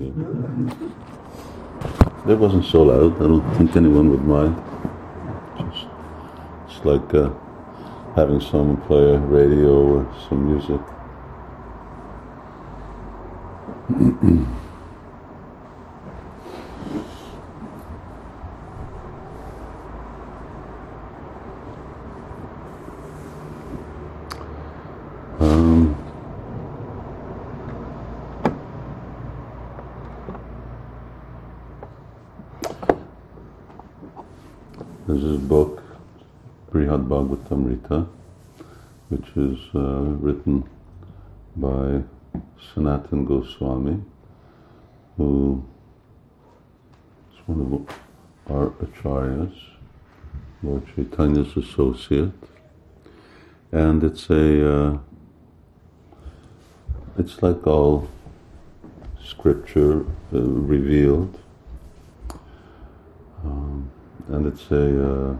It wasn't so loud. I don't think anyone would mind. Just, it's like uh, having someone play a radio or some music. um, There's this book, Brihad Bhagavatamrita, which is uh, written by Sanatan Goswami, who is one of our acharyas, Lord Chaitanya's associate, and it's a uh, it's like all scripture uh, revealed. Um, and it's a uh,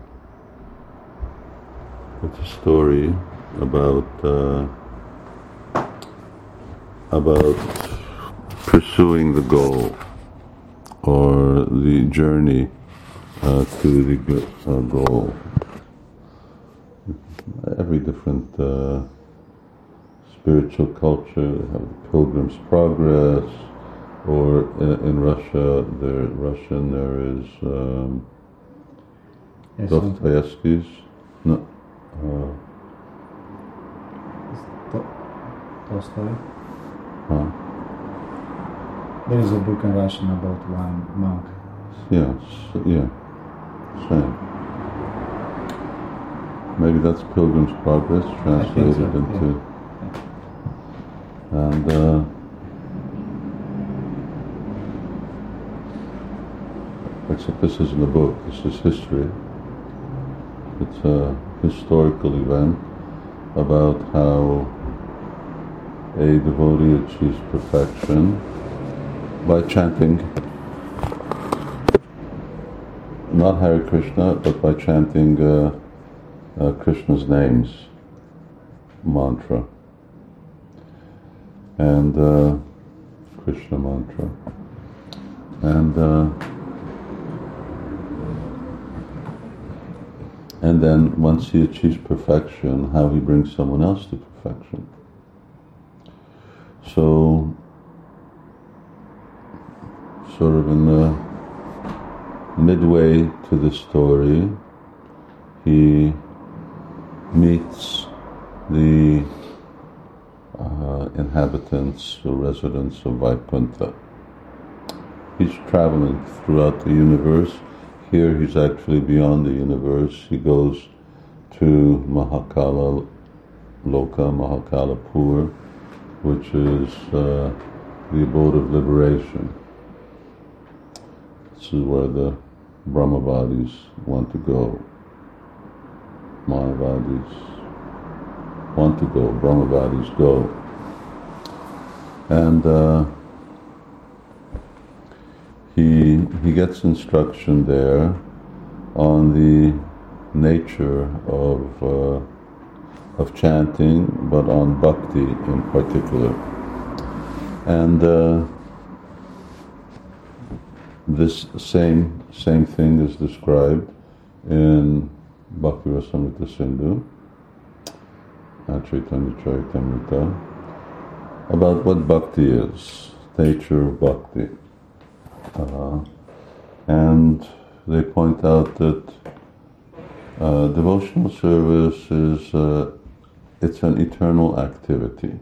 it's a story about uh, about pursuing the goal or the journey uh, to the uh, goal. Every different uh, spiritual culture they have Pilgrim's Progress, or in, in Russia, there Russian there is. Um, Yes, Dostoevsky's. No. Uh, To- Tolstoy. huh? There is a book in Russian about one monk. Yeah, yeah. Same. Maybe that's Pilgrim's Progress translated so, into. And uh, except this isn't a book, this is history. It's a historical event about how a devotee achieves perfection by chanting not Hare Krishna, but by chanting uh, uh, Krishna's names, mantra, and uh, Krishna mantra, and uh, and then once he achieves perfection, how he brings someone else to perfection. So, sort of in the midway to the story, he meets the uh, inhabitants or residents of Vaikuntha. He's traveling throughout the universe. Here he's actually beyond the universe. He goes to Mahakala Loka, Mahakalapur, which is uh, the abode of liberation. This is where the Brahmavadis want to go. Mayavadis want to go. Brahmavadis go. And uh, he he gets instruction there on the nature of uh, of chanting, but on bhakti in particular. And uh, this same same thing is described in Bhakti Rasamrita Sindhu, Chaitanya Charitamrita, about what bhakti is, nature of bhakti. Uh, and they point out that uh, devotional service is uh, it's an eternal activity,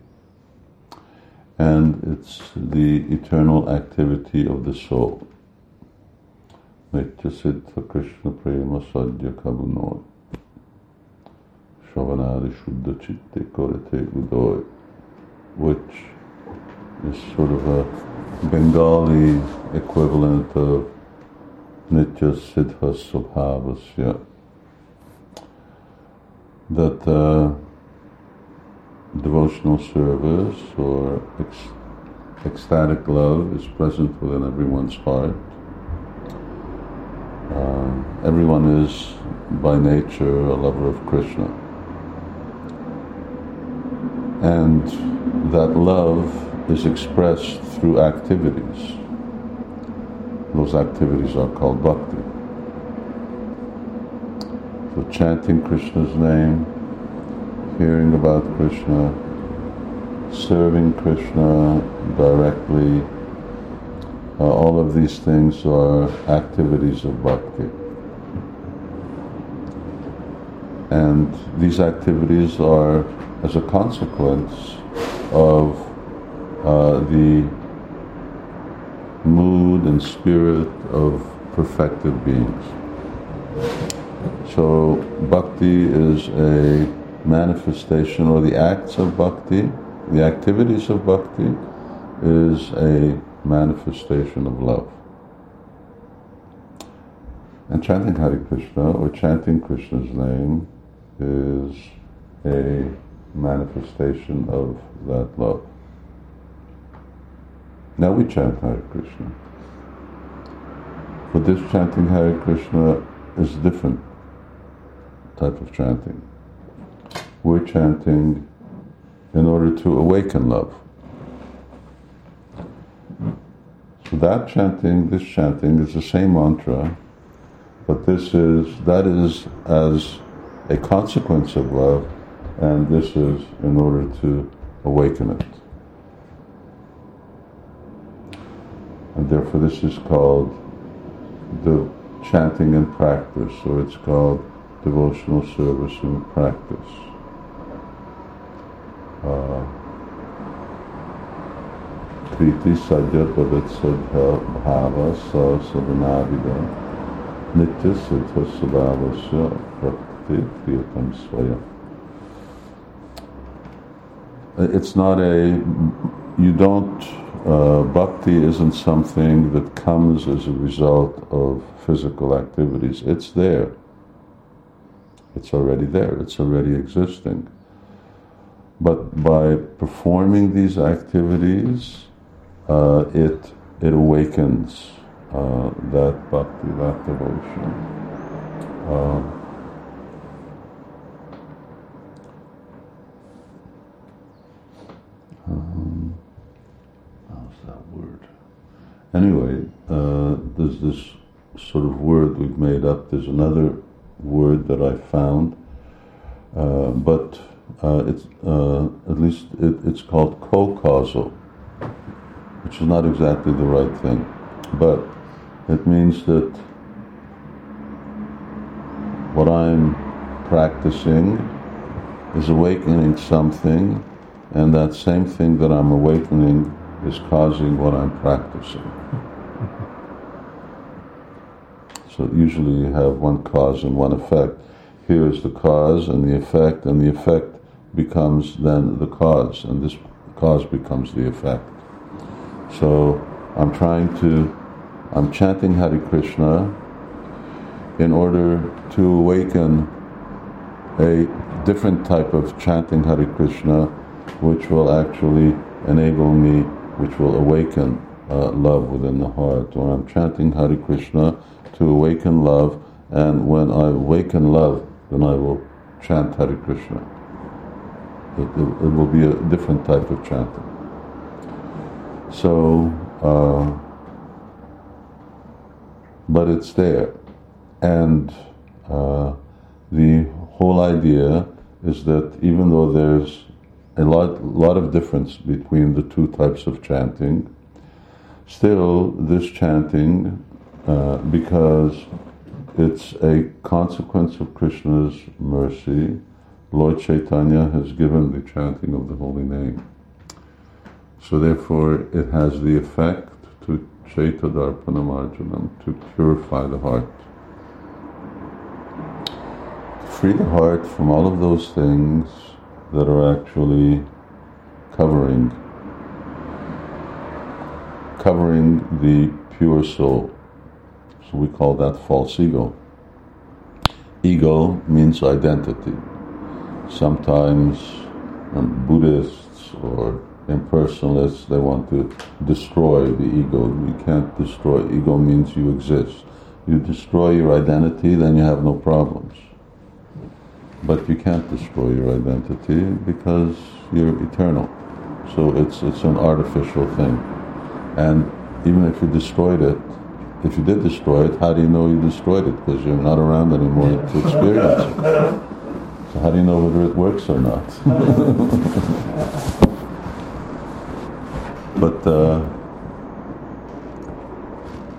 and it's the eternal activity of the soul. Nitya Siddha Krishna Prema Sadhya Kabunoy Shavanadi Shuddha Chitte Korete Udoy which is sort of a Bengali equivalent of Nitya Siddha Subhavasya that uh, devotional service or ec- ecstatic love is present within everyone's heart uh, everyone is by nature a lover of Krishna. And that love is expressed through activities. those activities are called bhakti. So chanting Krishna's name, hearing about Krishna, serving Krishna directly, uh, all of these things are activities of bhakti. And these activities are as a consequence of uh, the mood and spirit of perfected beings. So, bhakti is a manifestation, or the acts of bhakti, the activities of bhakti, is a manifestation of love. And chanting Hare Krishna or chanting Krishna's name is a manifestation of that love. Now we chant Hare Krishna. But this chanting Hare Krishna is a different type of chanting. We're chanting in order to awaken love. So that chanting, this chanting is the same mantra, but this is that is as a consequence of love, and this is in order to awaken it. And therefore, this is called the chanting and practice, or it's called devotional service and practice. Sadanavida Nitya Siddha Sabhavasya Prakti Priyatam Swayam. It's not a, you don't, uh, bhakti isn't something that comes as a result of physical activities. It's there. It's already there. It's already existing. But by performing these activities, uh, it it awakens uh, that bhakti, that devotion. Uh, um, how's that word? Anyway, uh, there's this sort of word we've made up. There's another word that I found, uh, but uh, it's uh, at least it, it's called co-causal, which is not exactly the right thing, but it means that what I'm practicing is awakening something, and that same thing that I'm awakening is causing what I'm practicing. So usually you have one cause and one effect. Here is the cause and the effect, and the effect becomes then the cause, and this cause becomes the effect. So I'm trying to, I'm chanting Hare Krishna in order to awaken a different type of chanting Hare Krishna, which will actually enable me, which will awaken uh, love within the heart. When I'm chanting Hare Krishna to awaken love, and when I awaken love, then I will chant Hare Krishna. It, it, it will be a different type of chanting. So, uh, but it's there. And uh, the whole idea is that even though there's a lot, lot of difference between the two types of chanting, still this chanting, uh, because it's a consequence of Krishna's mercy, Lord Chaitanya has given the chanting of the holy name. So therefore it has the effect to Chetodarpanamarjanam, to purify the heart. Free the heart from all of those things that are actually covering covering the pure soul. So we call that false ego. Ego means identity. Sometimes um, Buddhists or impersonalists, they want to destroy the ego. You can't destroy. Ego means you exist. You destroy your identity, then you have no problems. But you can't destroy your identity because you're eternal. So it's, it's an artificial thing. And even if you destroyed it, if you did destroy it, how do you know you destroyed it? Because you're not around anymore to experience it. So how do you know whether it works or not? but uh,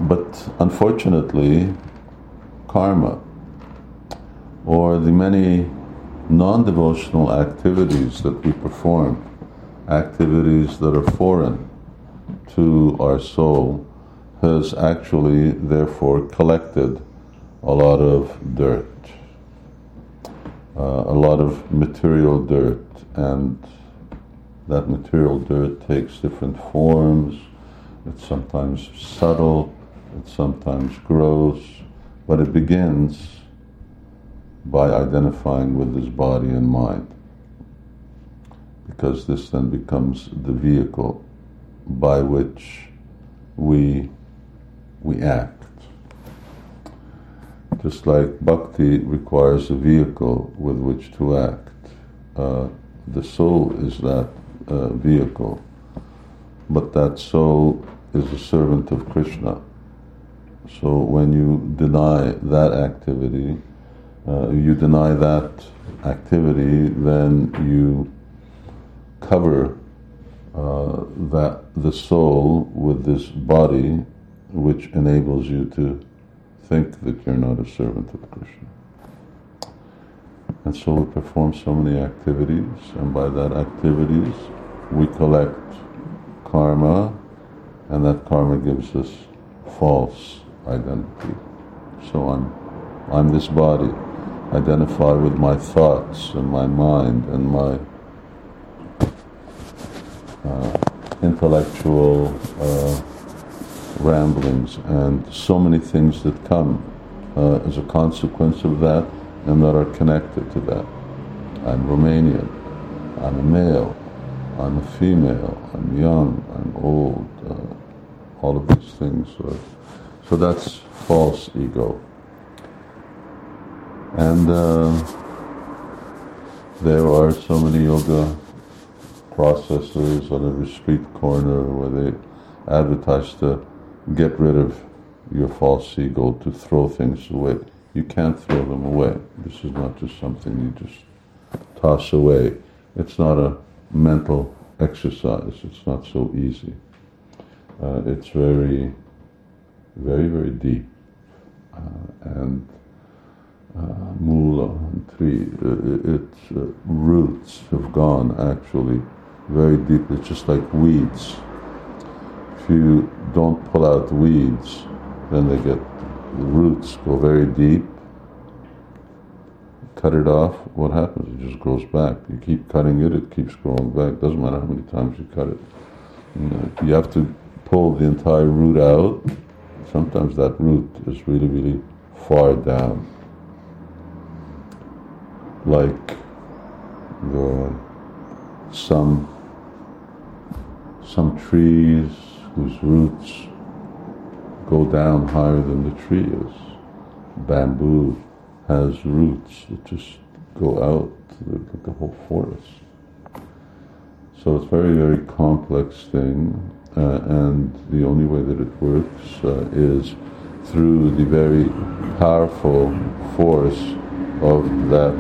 but unfortunately, karma or the many non-devotional activities that we perform, activities that are foreign to our soul, has actually therefore collected a lot of dirt, uh, a lot of material dirt, and that material dirt takes different forms. It's sometimes subtle, it's sometimes gross, but it begins by identifying with this body and mind. Because this then becomes the vehicle by which we we act. Just like bhakti requires a vehicle with which to act, uh, the soul is that uh, vehicle, but that soul is a servant of Krishna. So when you deny that activity, uh, you deny that activity, then you cover uh, that the soul with this body which enables you to think that you're not a servant of Krishna. And so we perform so many activities, and by that activities we collect karma, and that karma gives us false identity. So I'm, I'm this body, identify with my thoughts and my mind and my uh, intellectual uh, ramblings and so many things that come uh, as a consequence of that and that are connected to that. I'm Romanian, I'm a male, I'm a female, I'm young, I'm old, uh, all of these things. Are, so that's false ego. And uh, there are so many yoga processes on every street corner where they advertise to get rid of your false ego, to throw things away. You can't throw them away. This is not just something you just toss away. It's not a mental exercise. It's not so easy. Uh, it's very, very, very deep. Uh, and uh, mula and tree, uh, its uh, roots have gone actually very deep. It's just like weeds you don't pull out the weeds, then they get, the roots go very deep. Cut it off, what happens? It just grows back. You keep cutting it, it keeps growing back. Doesn't matter how many times you cut it. You, know, you have to pull the entire root out. Sometimes that root is really, really far down. Like the, some some trees whose roots go down higher than the tree is. Bamboo has roots that just go out the, the whole forest. So it's a very, very complex thing, uh, and the only way that it works uh, is through the very powerful force of that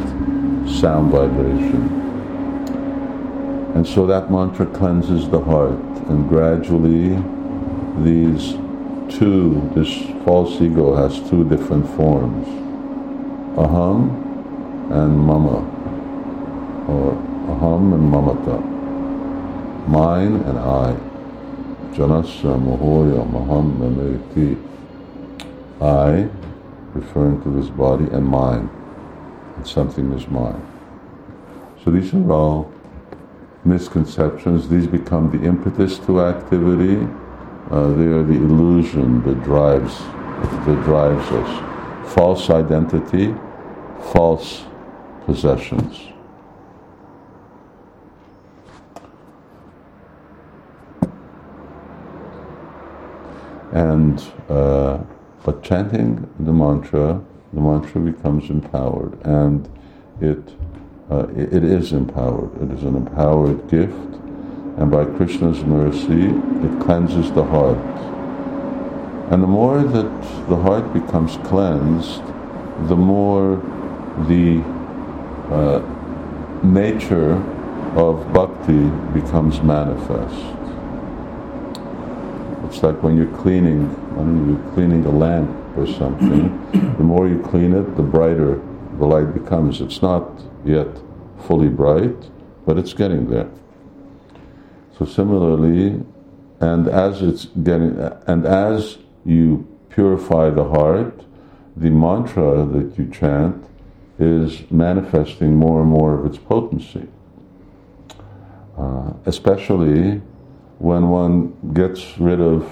sound vibration. And so that mantra cleanses the heart and gradually these two, this false ego has two different forms. Aham and mama, or aham and mamata, mine and I. Janasya Mahoya Maham. I, referring to this body, and mine. And something is mine. So these are all misconceptions, these become the impetus to activity. Uh, they are the illusion that drives that drives us. False identity, false possessions. And uh, but chanting the mantra, the mantra becomes empowered, and it uh, it, it is empowered. It is an empowered gift, and by Krishna's mercy, it cleanses the heart. And the more that the heart becomes cleansed, the more the uh, nature of bhakti becomes manifest. It's like when you're cleaning, when you're cleaning a lamp or something. the more you clean it, the brighter the light becomes. It's not yet fully bright, but it's getting there. So similarly, and as it's getting, and as you purify the heart, the mantra that you chant is manifesting more and more of its potency. Uh, especially when one gets rid of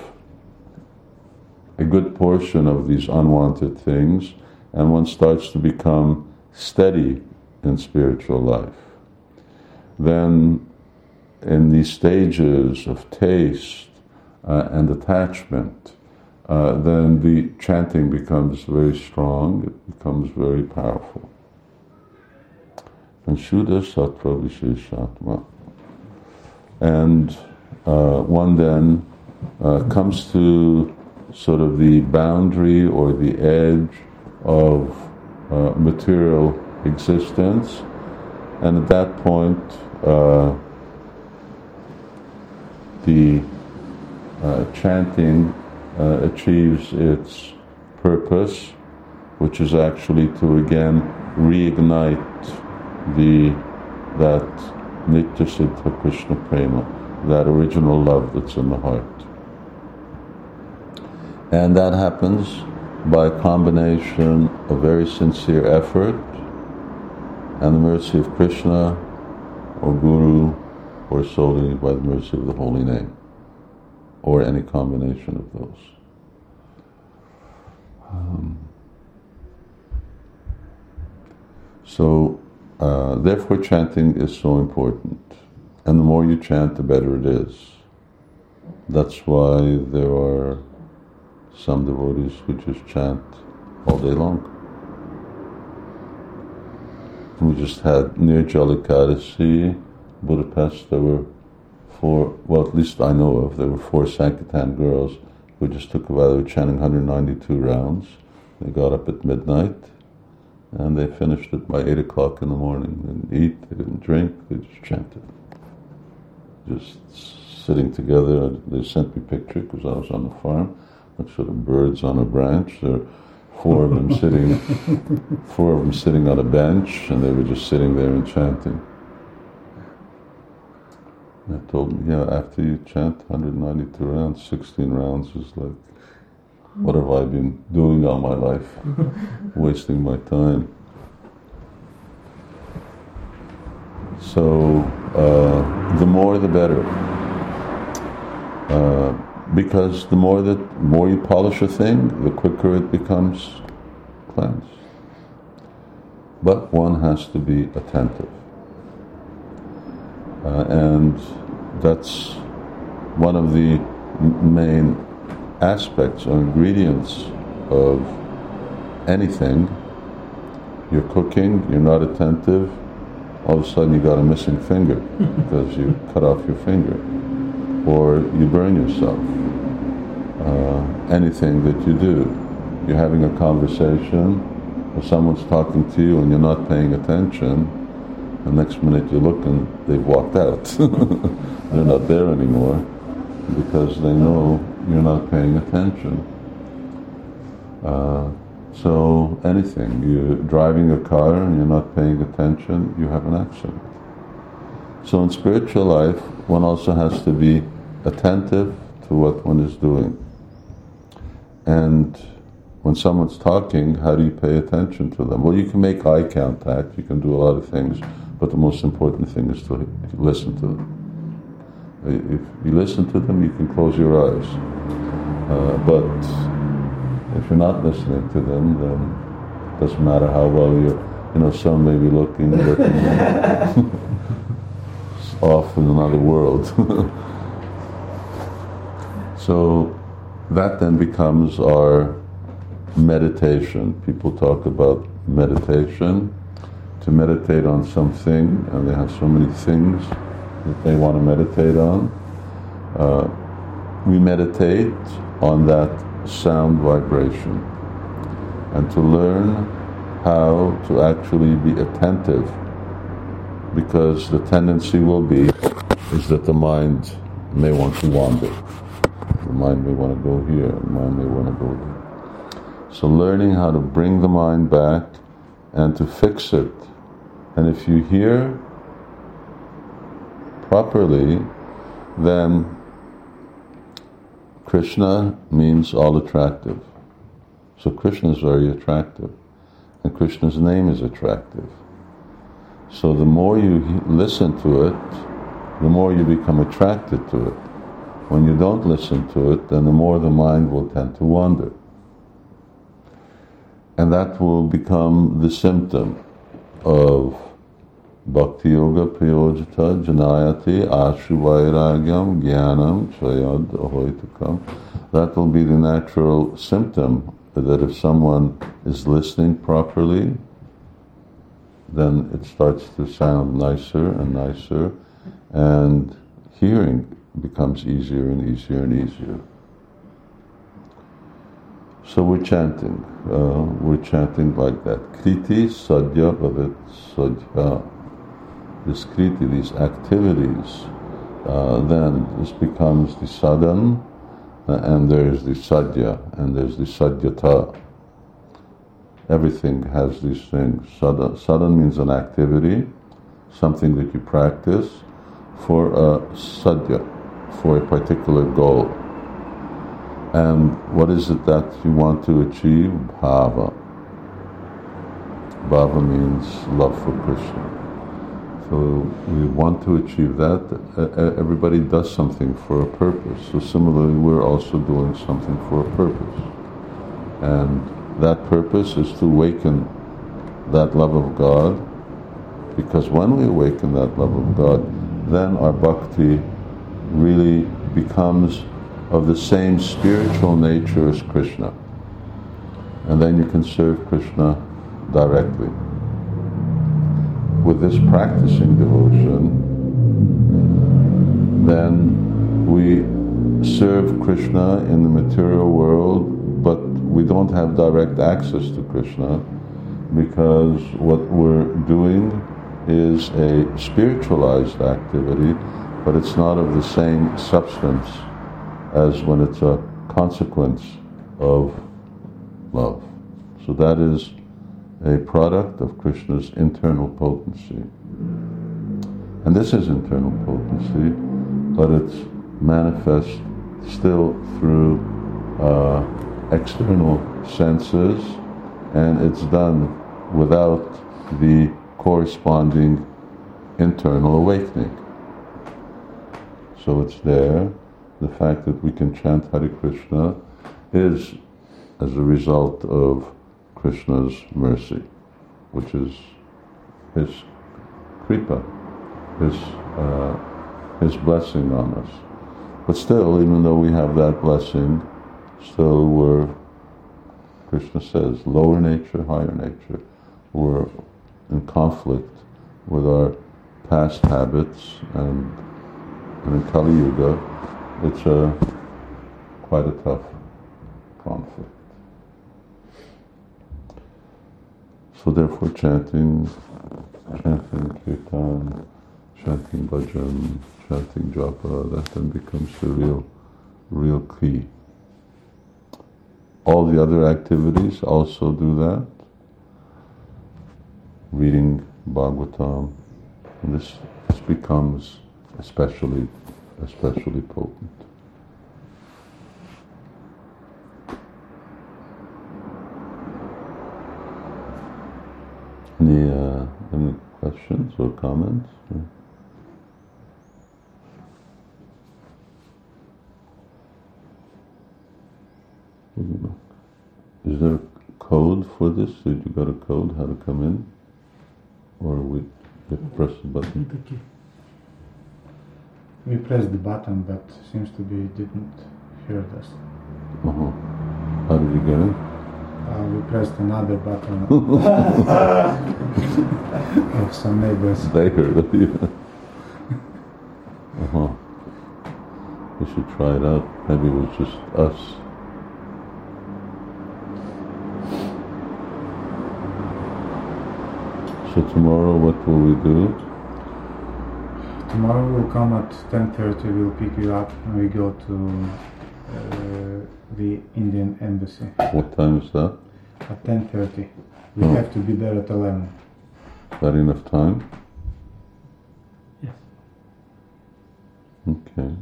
a good portion of these unwanted things and one starts to become steady in spiritual life, then in these stages of taste uh, and attachment, uh, then the chanting becomes very strong, it becomes very powerful. And Shuddha Sattva Visheshatma. And uh, one then uh, comes to sort of the boundary or the edge of uh, material existence, and at that point, uh, the uh, chanting uh, achieves its purpose, which is actually to again reignite the that Nitya Siddha Krishna Prema that original love that's in the heart. And that happens by a combination of very sincere effort and the mercy of Krishna or Guru or solely by the mercy of the holy name or any combination of those. Um, so, uh, therefore, chanting is so important. And the more you chant, the better it is. That's why there are some devotees who just chant all day long. We just had Nirjala Ekadasi, Budapest, there were four, well, at least I know of, there were four Sankirtan girls who just took a vow, they were chanting 192 rounds. They got up at midnight and they finished it by 8 o'clock in the morning. They didn't eat, they didn't drink, they just chanted just sitting together. They sent me picture because I was on the farm. Like sort of birds on a branch. There four of them sitting, four of them sitting on a bench, and they were just sitting there and chanting. I told them, yeah, after you chant 192 rounds, 16 rounds is like, what have I been doing all my life? Wasting my time. So uh, the more the better. Uh, because the more that more you polish a thing, the quicker it becomes cleansed. But one has to be attentive. Uh, and that's one of the main aspects or ingredients of anything. You're cooking, you're not attentive, all of a sudden you got a missing finger because you cut off your finger, or you burn yourself. Uh, anything that you do, you're having a conversation, or someone's talking to you and you're not paying attention. The next minute you look and they've walked out. They're not there anymore because they know you're not paying attention. Uh, so anything, you're driving a car and you're not paying attention, you have an accident. So in spiritual life, one also has to be attentive to what one is doing. And when someone's talking, how do you pay attention to them? Well, you can make eye contact, you can do a lot of things, but the most important thing is to listen to them. If you listen to them, you can close your eyes. Uh, but if you're not listening to them, then it doesn't matter how well you're, you know, some may be looking, looking off in another world. so that then becomes our meditation. People talk about meditation, to meditate on something, and they have so many things that they want to meditate on. Uh, we meditate on that sound vibration and to learn how to actually be attentive because the tendency will be is that the mind may want to wander. Mind may want to go here, mind may want to go there. So learning how to bring the mind back and to fix it. And if you hear properly, then Krishna means all attractive. So Krishna is very attractive, and Krishna's name is attractive. So the more you listen to it, the more you become attracted to it. When you don't listen to it, then the more the mind will tend to wander. And that will become the symptom of Bhakti Yoga Prayojita Janayati Ashu Vairagyam Jnanam Chayad Ahoitakam. That will be the natural symptom that if someone is listening properly, then it starts to sound nicer and nicer, and hearing becomes easier and easier and easier. So we're chanting. Uh, we're chanting like that. Kriti sadhya bhavat sadhya. This kriti, these activities, uh, then this becomes the sadhan, and there's the sadhya, and there's the sadhyata. Everything has these things. Sadhan, sadhan means an activity, something that you practice for a sadhya, for a particular goal. And what is it that you want to achieve? Bhava. Bhava means love for Krishna. So we want to achieve that. Everybody does something for a purpose. So similarly, we're also doing something for a purpose. And that purpose is to awaken that love of God. Because when we awaken that love of God, then our bhakti really becomes of the same spiritual nature as Krishna. And then you can serve Krishna directly. With this practicing devotion, then we serve Krishna in the material world, but we don't have direct access to Krishna because what we're doing is a spiritualized activity, but it's not of the same substance as when it's a consequence of love. So that is a product of Krishna's internal potency. And this is internal potency, but it's manifest still through uh, external senses, and it's done without the corresponding internal awakening. So it's there, the fact that we can chant Hare Krishna is as a result of Krishna's mercy, which is his kripa, his, uh, his blessing on us. But still, even though we have that blessing, still we're, Krishna says, lower nature, higher nature. We're in conflict with our past habits and, and in Kali Yuga, it's a uh, quite a tough conflict. So therefore chanting, chanting kirtan, chanting bhajan, chanting japa, that then becomes the real, real key. All the other activities also do that. Reading Bhagavatam, and this, this becomes especially especially potent. Any, uh, any questions or comments? Is there a code for this? Did you got a code how to come in? Or we press the button? we pressed the button, but seems to be didn't hear us. Uh-huh. How did you get in? Uh, we pressed another button of some neighbors. They heard uh-huh. We should try it out. Maybe it was just us. So tomorrow, what will we do? Tomorrow we'll come at 10.30, we'll pick you up and we go to uh, the Indian embassy What time is that? at 10.30. We Oh. have to be there at 11. That enough time? Yes. Okay.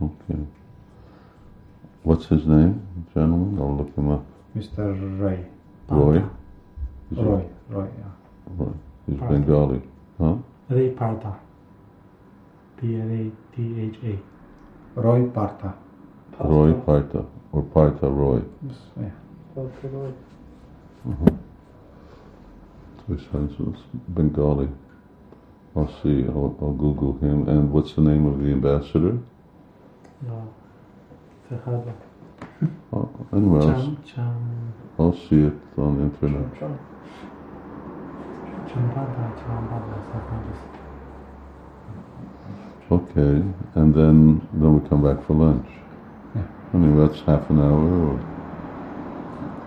Okay. What's his name, gentlemen? I'll look him up. Mr. Ray. Roy? Is Roy, Roy, yeah. Roy. He's Partha. Bengali. Huh? Ray Partha. P-R-A-T-H-A. Roy Partha. Roy Partha. Or Partha Roy. Yes, Yeah. Uh-huh. So he sounds Bengali. I'll see. I'll, I'll Google him. And what's the name of the ambassador? No. Fahad. Oh, anyway, I'll, Cham, Cham, I'll see it on the internet. Champada, Champada, something like this. Okay, and then then we come back for lunch. Yeah. I mean, that's half an hour. Or,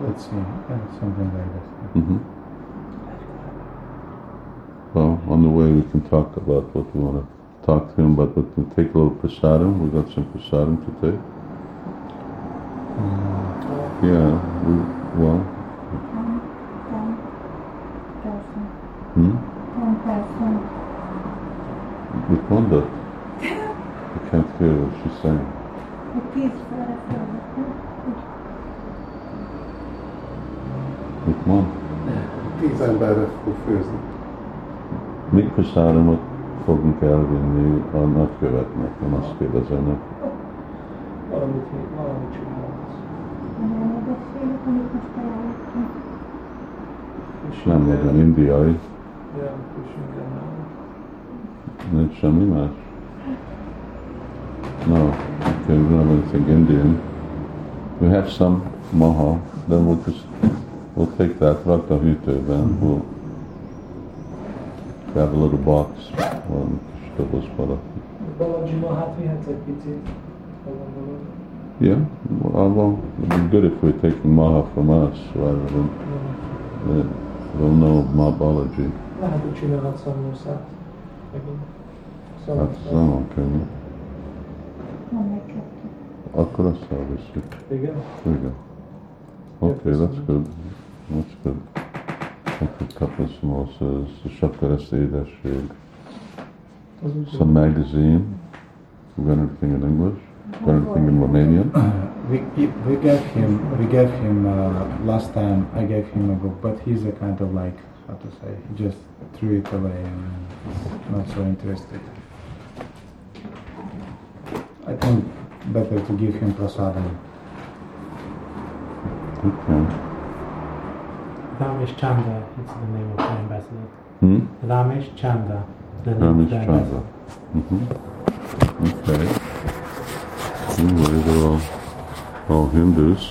Let's see. Yeah, something like that. hmm Well, on the way we can talk about what we want to talk to him about. But we take a little prasadam. We got some prasadam to take. Mm, Yeah. We, well. Mit mondott? I can't hear what she's saying. Mit mond? Tíz emberre fog főzni. Mikros áramot fogunk elvinni a nagykövetnek, nem azt kérdezem. Valamit, valamit csinálsz. Nem, meg indiai. Ja, és minden. Semmi más? No, okay, we don't have anything Indian. We have some maha, then we'll just, we'll take that, rakd a hűtőben, we'll grab a little box, valami kis dobozba Baladzsima, hát vihetsz egy picit. ha gondolod. Yeah, well, well, it'd be good if we're taking maha from us rather than, uh, don't know Mahabalaji. Lehet, hogy csinálhat szamószát. Megint. Hát Szamószát. ez nem van könnyű. Van. Akkor azt elviszük. Igen? Igen. Okay, that's good. That's good. Okay, couple of samosas, a shakara édesség, Az úgy some magazine. You got anything in English? Got anything in Romanian? We, we gave him we gave him uh, last time I gave him a book, but he's a kind of like how to say he just threw it away and not so interested. I think better to give him prasadam. Okay. Ramesh Chanda, it's the name of the ambassador. Hmm? Ramesh Chanda, the name of Ramesh the Chandra. Mm-hmm. Okay. Anyway, they're all, all Hindus.